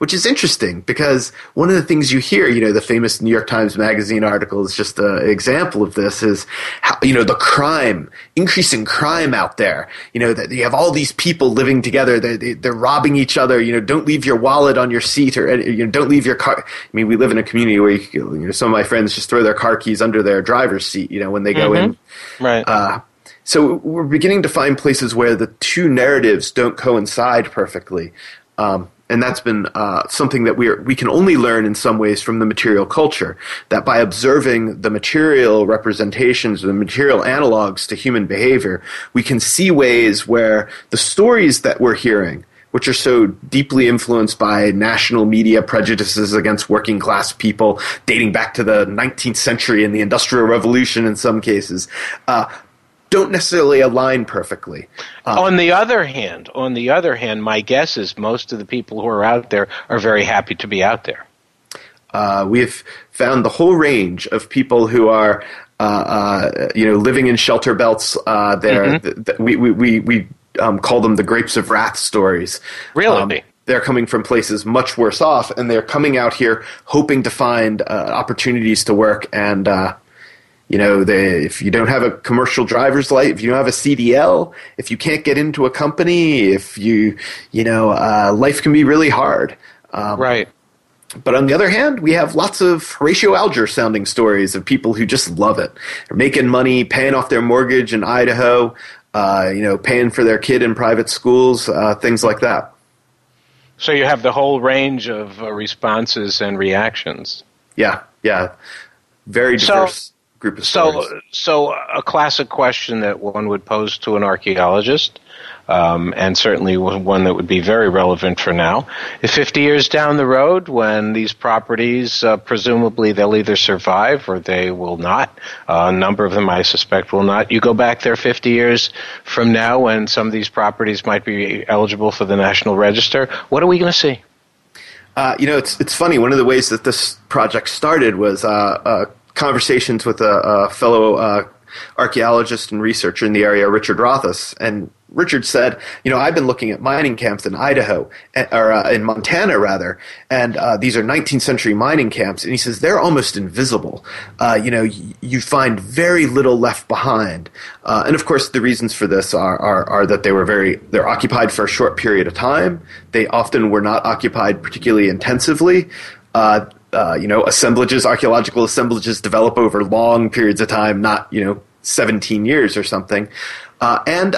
which is interesting because one of the things you hear, you know, the famous New York Times Magazine article is just an example of this is how, you know, the crime, increasing crime out there. You know, that you have all these people living together. They're, they're robbing each other. You know, don't leave your wallet on your seat or, you know, don't leave your car. I mean, we live in a community where, you, you know, some of my friends just throw their car keys under their driver's seat, you know, when they go mm-hmm. in. Right. Uh, so we're beginning to find places where the two narratives don't coincide perfectly. Um, and that's been uh, something that we we can only learn in some ways from the material culture. That by observing the material representations, the material analogs to human behavior, we can see ways where the stories that we're hearing, which are so deeply influenced by national media prejudices against working class people, dating back to the 19th century and the Industrial Revolution in some cases, uh, don't necessarily align perfectly. Um, on the other hand, on the other hand, my guess is most of the people who are out there are very happy to be out there. Uh, we've found the whole range of people who are, uh, uh, you know, living in shelter belts. Uh, there, mm-hmm. th- th- we we we, we um, call them the grapes of wrath stories. Really. Um, they're coming from places much worse off, and they're coming out here hoping to find uh, opportunities to work and uh, You know, they, if you don't have a commercial driver's license, if you don't have a CDL, if you can't get into a company, if you, you know, uh, life can be really hard. Um, right. But on the other hand, we have lots of Horatio Alger sounding stories of people who just love it. They're making money, paying off their mortgage in Idaho, uh, you know, paying for their kid in private schools, uh, things like that. So you have the whole range of uh, responses and reactions. Yeah, yeah, very diverse. So, group of stories. So, so a classic question that one would pose to an archaeologist um, and certainly one that would be very relevant for now. If 50 years down the road, when these properties, uh, presumably they'll either survive or they will not, uh, a number of them I suspect will not, you go back there 50 years from now when some of these properties might be eligible for the National Register, what are we going to see? Uh, you know, it's it's funny. One of the ways that this project started was uh, uh, conversations with a, a fellow uh, archaeologist and researcher in the area, Richard Rothaus, and Richard said, you know, I've been looking at mining camps in Idaho, or uh, in Montana rather, and uh, these are 19th century mining camps, and he says they're almost invisible. Uh, you know, y- you find very little left behind, uh, and of course the reasons for this are, are, are that they were very they're occupied for a short period of time. They often were not occupied particularly intensively. Uh, uh, you know, assemblages, archaeological assemblages develop over long periods of time, not you know 17 years or something, and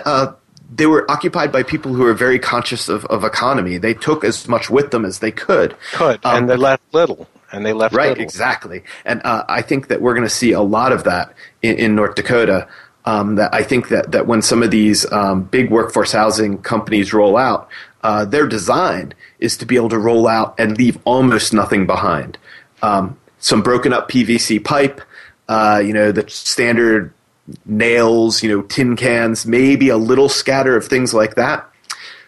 they were occupied by people who were very conscious of, of economy. They took as much with them as they could. Could, um, and they left little. And they left right, little. exactly. And uh, I think that we're going to see a lot of that in, in North Dakota. Um, that I think that, that when some of these um, big workforce housing companies roll out, uh, their design is to be able to roll out and leave almost nothing behind. Um, some broken up PVC pipe, uh, you know, the standard nails, you know, tin cans, maybe a little scatter of things like that.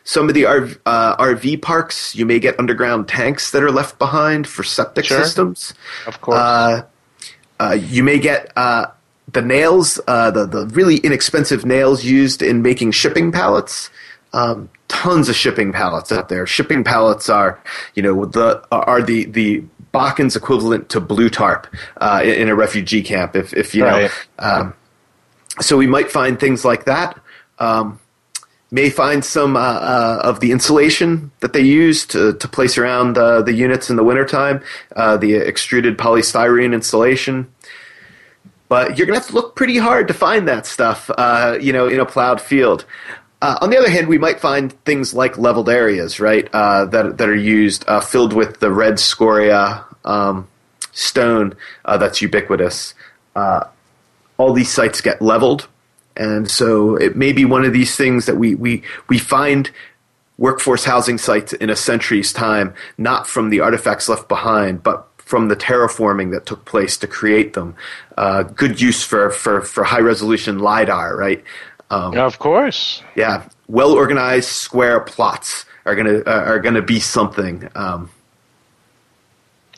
Some of the RV, uh, RV parks, you may get underground tanks that are left behind for septic sure. systems. Of course. Uh, uh, you may get uh, the nails, uh, the, the really inexpensive nails used in making shipping pallets. Um, tons of shipping pallets out there. Shipping pallets are, you know, the are the the Bakken's equivalent to blue tarp uh, in, in, a refugee camp. If if you right. know, um, so we might find things like that. Um, may find some uh, uh, of the insulation that they use to, to place around uh, the units in the wintertime, uh, the extruded polystyrene insulation. But you're going to have to look pretty hard to find that stuff, uh, you know, in a plowed field. Uh, on the other hand, we might find things like leveled areas, right, that that are used, filled with the red scoria um, stone that's ubiquitous all these sites get leveled. And so it may be one of these things that we, we, we find workforce housing sites in a century's time, not from the artifacts left behind, but from the terraforming that took place to create them. Uh, good use for, for, for high resolution LIDAR, right? Um, of course. Yeah. Well organized square plots are going to uh, are to be something. Um,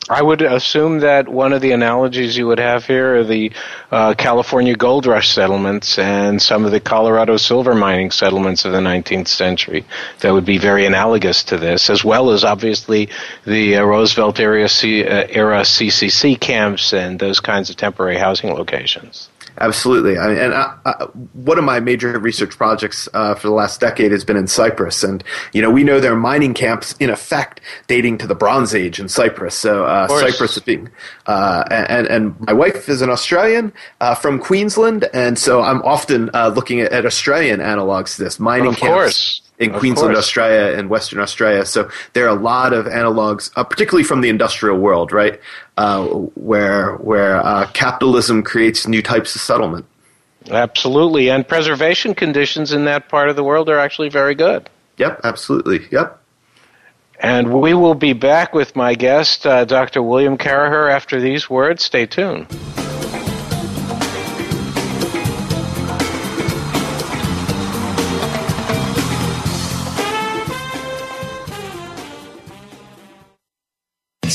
I would assume that one of the analogies you would have here are the uh, California gold rush settlements and some of the Colorado silver mining settlements of the 19th century that would be very analogous to this, as well as obviously the uh, Roosevelt area, C- uh, era CCC camps and those kinds of temporary housing locations. Absolutely. I and I, I, one of my major research projects uh, for the last decade has been in Cyprus. And, you know, we know there are mining camps in effect dating to the Bronze Age in Cyprus. So uh, Cyprus is being, uh, and, and my wife is an Australian uh, from Queensland. And so I'm often uh, looking at, at, Australian analogs to this mining of camps. Course in of Queensland, course. Australia, and Western Australia. So there are a lot of analogs, uh, particularly from the industrial world, right, uh, where where uh, capitalism creates new types of settlement. Absolutely, and preservation conditions in that part of the world are actually very good. Yep, absolutely. Yep. And we will be back with my guest, uh, Dr. William Caraher, after these words. Stay tuned.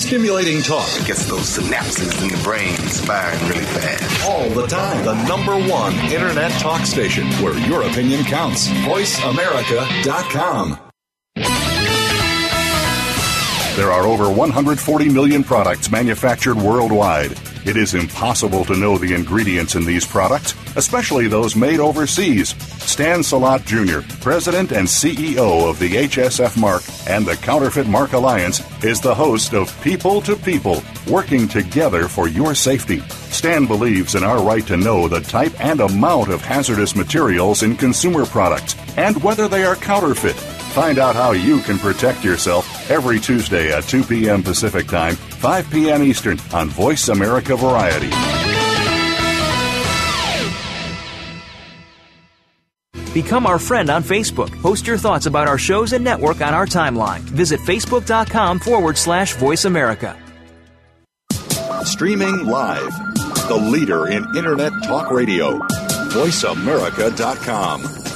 Stimulating talk. It gets those synapses in the brain firing really fast. All the time. The number one Internet talk station where your opinion counts. VoiceAmerica.com. There are over 140 million products manufactured worldwide. It is impossible to know the ingredients in these products, especially those made overseas. Stan Salat Jr., President and CEO of the HSF Mark and the Counterfeit Mark Alliance, is the host of People to People, working together for your safety. Stan believes in our right to know the type and amount of hazardous materials in consumer products and whether they are counterfeit. Find out how you can protect yourself every Tuesday at 2 p.m. Pacific Time, 5 p.m. Eastern on Voice America Variety. Become our friend on Facebook. Post your thoughts about our shows and network on our timeline. Visit facebook.com forward slash voice America. Streaming live, the leader in Internet Talk Radio, voiceamerica.com.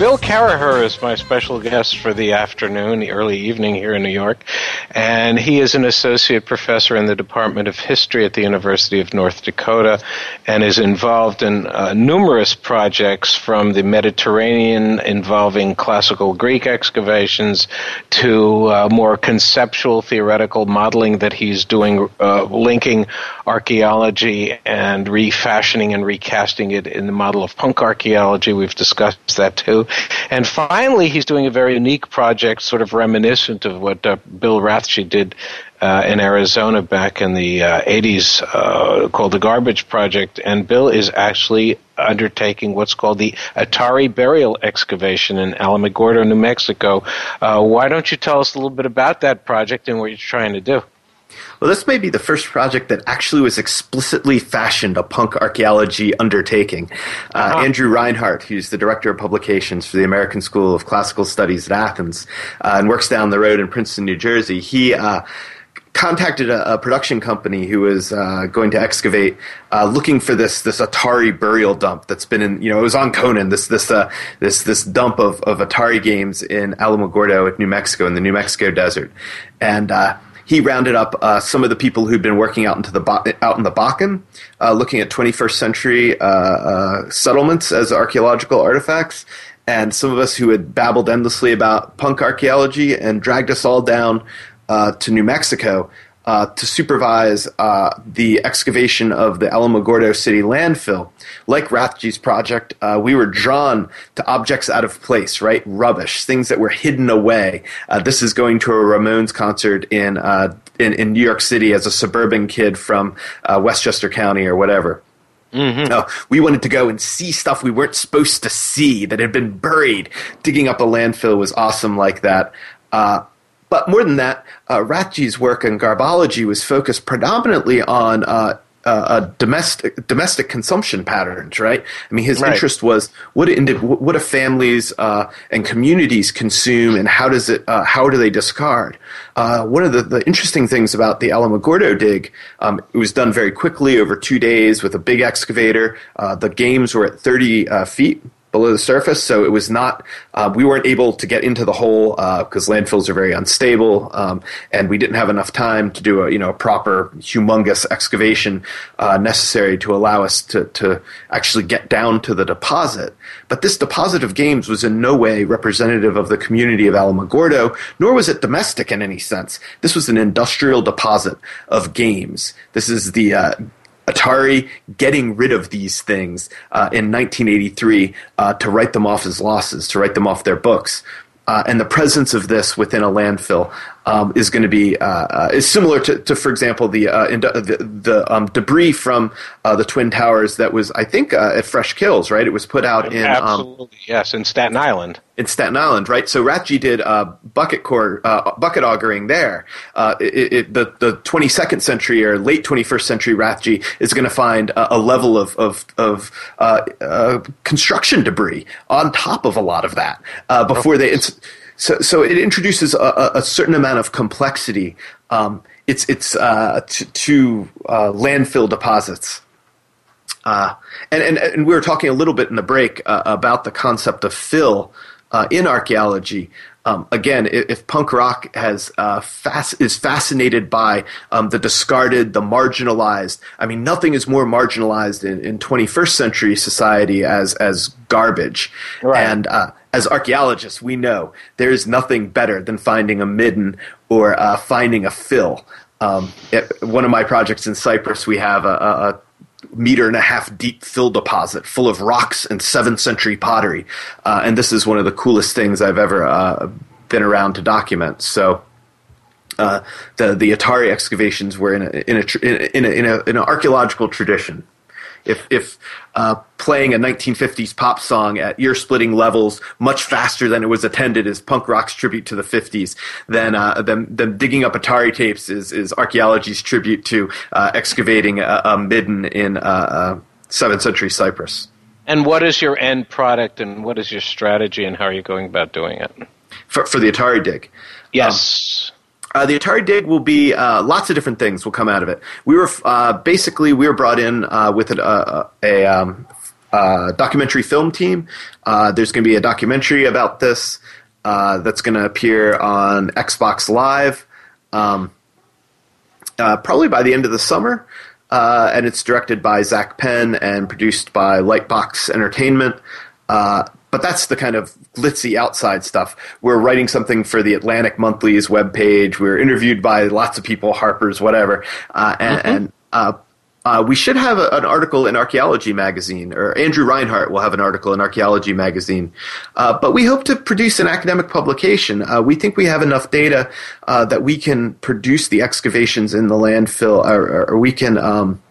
Bill Caraher is my special guest for the afternoon, the early evening here in New York, and he is an associate professor in the Department of History at the University of North Dakota and is involved in uh, numerous projects from the Mediterranean involving classical Greek excavations to uh, more conceptual theoretical modeling that he's doing, uh, linking archaeology and refashioning and recasting it in the model of punk archaeology. We've discussed that too. And finally, he's doing a very unique project, sort of reminiscent of what uh, Bill Rathje did uh, in Arizona back in the uh, 80s uh, called the Garbage Project. And Bill is actually undertaking what's called the Atari Burial Excavation in Alamogordo, New Mexico. Uh, why don't you tell us a little bit about that project and what you're trying to do? Well, this may be the first project that actually was explicitly fashioned a punk archaeology undertaking. Uh, uh-huh. Andrew Reinhard, who's the director of publications for the American School of Classical Studies at Athens uh, and works down the road in Princeton, New Jersey, he uh, contacted a, a, production company who was uh, going to excavate, uh, looking for this this Atari burial dump that's been in you know it was on Conan this this uh, this this dump of, of Atari games in Alamogordo, New Mexico, in the New Mexico desert, and uh, he rounded up uh, some of the people who'd been working out into the out in the Bakken, uh, looking at 21st century uh, uh, settlements as archaeological artifacts, and some of us who had babbled endlessly about punk archaeology and dragged us all down uh, to New Mexico uh, to supervise uh, the excavation of the Alamogordo City landfill. Like Rathje's project, uh, we were drawn to objects out of place, right? Rubbish, things that were hidden away. Uh, this is going to a Ramones concert in, uh, in, in New York City as a suburban kid from uh, Westchester County or whatever. Mm-hmm. We wanted to go and see stuff we weren't supposed to see that had been buried. Digging up a landfill was awesome like that. Uh, but more than that, uh, Rathje's work in garbology was focused predominantly on uh, uh, domestic domestic consumption patterns, right? I mean, his right. interest was what do, what do families uh, and communities consume, and how does it uh, how do they discard? Uh, one of the, the interesting things about the Alamogordo dig, um, it was done very quickly over two days with a big excavator. Uh, the games were at thirty uh, feet below the surface. So it was not, uh, we weren't able to get into the hole because uh, landfills are very unstable, um, and we didn't have enough time to do a you know a proper humongous excavation uh, necessary to allow us to to actually get down to the deposit. But this deposit of games was in no way representative of the community of Alamogordo, nor was it domestic in any sense. This was an industrial deposit of games. This is the uh, Atari getting rid of these things uh, in 1983 uh, to write them off as losses, to write them off their books. Uh, and the presence of this within a landfill um, is going to be uh, uh, is similar to, to, for example, the uh, in, the, the um, debris from uh, the twin towers that was, I think, uh, at Fresh Kills, right? It was put out in um, absolutely yes, in Staten Island. In Staten Island, right? So Rathje did bucket core bucket augering there. It, it, the the 22nd century or late 21st century Rathje is going to find a, a, level of of, of construction debris on top of a lot of that before they. So, so it introduces a, a certain amount of complexity. Um, it's it's uh, to, to uh, landfill deposits. Uh, and, and, and we were talking a little bit in the break uh, about the concept of fill uh, in archaeology. Um, again, if, punk rock has uh, is fascinated by um, the discarded, the marginalized. I mean, nothing is more marginalized in, in 21st century society as as garbage. Right. And uh, as archaeologists, we know there is nothing better than finding a midden or uh, finding a fill. Um, it, one of my projects in Cyprus, we have a, a, meter and a half deep fill deposit full of rocks and seventh century pottery, uh, and this is one of the coolest things I've ever uh, been around to document. So. Uh, the the Atari excavations were in a in a in a, in, a, in an archaeological tradition if if uh, playing a 1950s pop song at ear splitting levels much faster than it was attended is punk rock's tribute to the 50s, then uh, them, them digging up Atari tapes is, is archaeology's tribute to uh, excavating a, a, midden in 7th uh, uh, century Cyprus. And what is your end product and what is your strategy and how are you going about doing it? For, for the Atari dig? Yes. Um, uh, the Atari Dig will be uh, lots of different things will come out of it. We were uh, basically we were brought in uh, with a, uh, a, a um, uh, documentary film team. there's going to be a documentary about this that's going to appear on Xbox Live, um, probably by the end of the summer. and it's directed by Zak Penn and produced by Lightbox Entertainment but that's the kind of glitzy outside stuff. We're writing something for the Atlantic Monthly's webpage. We're interviewed by lots of people, Harper's, whatever, uh, and, mm-hmm. and uh, uh, we should have a, an article in Archaeology magazine, or Andrew Reinhard will have an article in Archaeology magazine. Uh, but we hope to produce an academic publication. Uh, we think we have enough data uh, that we can produce the excavations in the landfill, or, or we can. Um,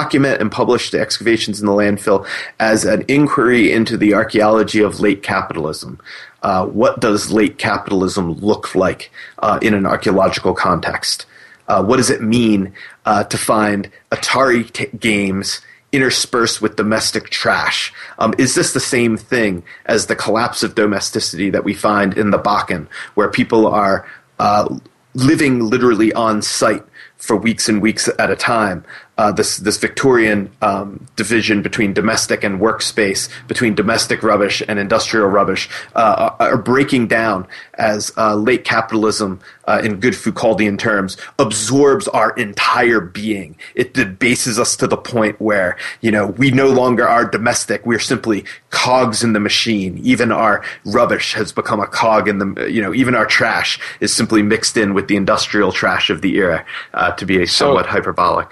document and publish the excavations in the landfill as an inquiry into the archaeology of late capitalism. Uh, what does late capitalism look like uh, in an archaeological context? Uh, what does it mean uh, to find Atari t- games interspersed with domestic trash? Um, is this the same thing as the collapse of domesticity that we find in the Bakken, where people are uh, living literally on site for weeks and weeks at a time? Uh, this this Victorian um, division between domestic and workspace, between domestic rubbish and industrial rubbish, uh, are breaking down as uh, late capitalism, uh, in good Foucauldian terms, absorbs our entire being. It debases us to the point where you know we no longer are domestic; we're simply cogs in the machine. Even our rubbish has become a cog in the you know even our trash is simply mixed in with the industrial trash of the era uh, to be a somewhat so, hyperbolic.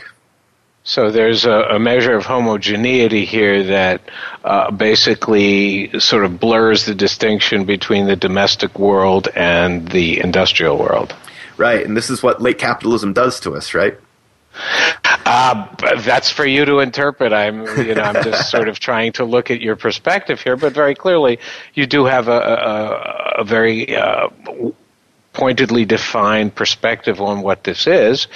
So there's a, a, measure of homogeneity here that uh, basically sort of blurs the distinction between the domestic world and the industrial world. Right, and this is what late capitalism does to us, right? Uh, that's for you to interpret. I'm, you know, I'm just sort of trying to look at your perspective here, but very clearly, you do have a, a, a very uh, pointedly defined perspective on what this is,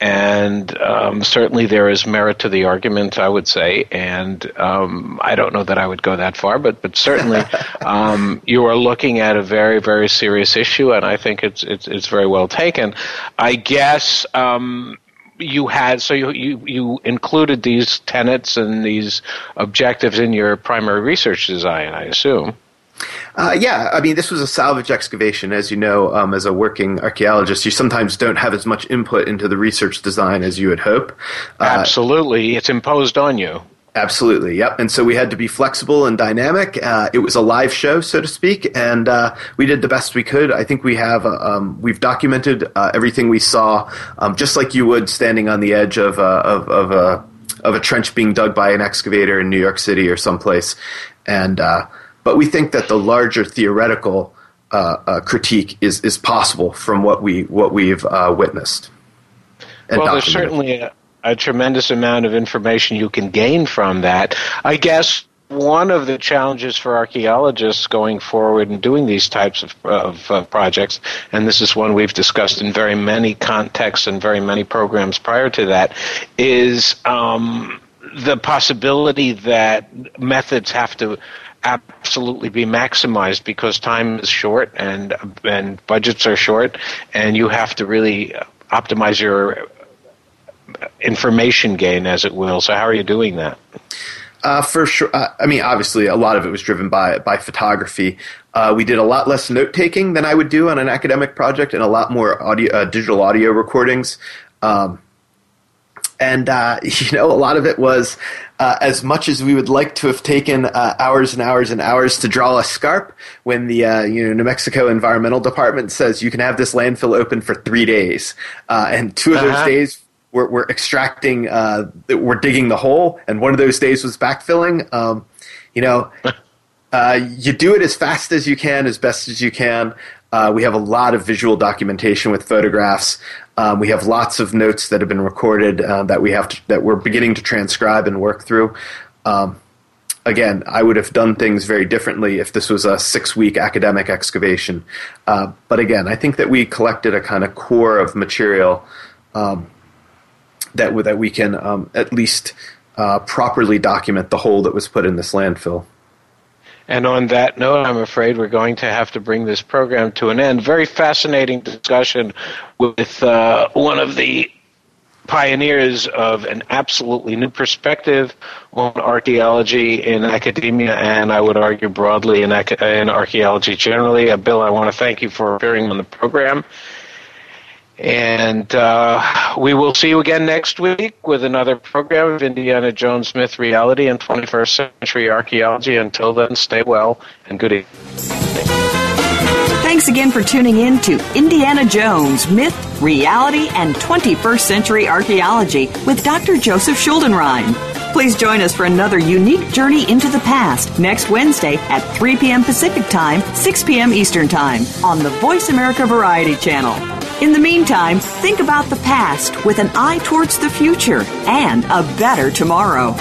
and um, certainly there is merit to the argument, I would say. And um, I don't know that I would go that far, but but certainly um, you are looking at a very very serious issue, and I think it's it's, it's very well taken. I guess um, you had so you, you you included these tenets and these objectives in your primary research design, I assume. Uh, yeah, I mean, this was a salvage excavation. As you know, um, as a working archaeologist, you sometimes don't have as much input into the research design as you would hope. Uh, Absolutely. It's imposed on you. Absolutely, yep. And so we had to be flexible and dynamic. Uh, it was a live show, so to speak, and uh, we did the best we could. I think we have uh, um, we've documented uh, everything we saw, um, just like you would standing on the edge of uh, of, of a of a trench being dug by an excavator in New York City or someplace, and uh, but we think that the larger theoretical uh, uh, critique is is possible from what we what we've uh, witnessed. well, documented. there's certainly a, a tremendous amount of information you can gain from that. I guess one of the challenges for archaeologists going forward and doing these types of, of uh, projects, and this is one we've discussed in very many contexts and very many programs prior to that, is um, the possibility that methods have to absolutely be maximized because time is short and and budgets are short, and you have to really optimize your information gain, as it will. So, how are you doing that? Uh, for sure. Uh, I mean, obviously, a lot of it was driven by by photography. Uh, we did a lot less note taking than I would do on an academic project, and a lot more audio, uh, digital audio recordings. Um, and uh, you know, a lot of it was uh, as much as we would like to have taken hours and hours and hours to draw a scarp. When the you know New Mexico Environmental Department says you can have this landfill open for three days, and two of uh-huh. those days we're, we're extracting, uh, we're digging the hole, and one of those days was backfilling. Um, you know, uh, you do it as fast as you can, as best as you can. Uh, we have a lot of visual documentation with photographs. Um, we have lots of notes that have been recorded uh, that we have to, that we're beginning to transcribe and work through. Um, again, I would have done things very differently if this was a six week academic excavation. Uh, but again, I think that we collected a kind of core of material um, that that we can um, at least uh, properly document the hole that was put in this landfill. And on that note, I'm afraid we're going to have to bring this program to an end. Very fascinating discussion with uh, one of the pioneers of an absolutely new perspective on archaeology in academia, and I would argue broadly in, in archaeology generally. Uh, Bill, I want to thank you for appearing on the program. And uh, we will see you again next week with another program of Indiana Jones Myth Reality and 21st Century Archaeology. Until then, stay well and good evening. Thanks again for tuning in to Indiana Jones Myth, Reality, and 21st Century Archaeology with Dr. Joseph Schuldenrein. Please join us for another unique journey into the past next Wednesday at 3 p.m. Pacific Time, 6 p.m. Eastern Time on the Voice America Variety Channel. In the meantime, think about the past with an eye towards the future and a better tomorrow.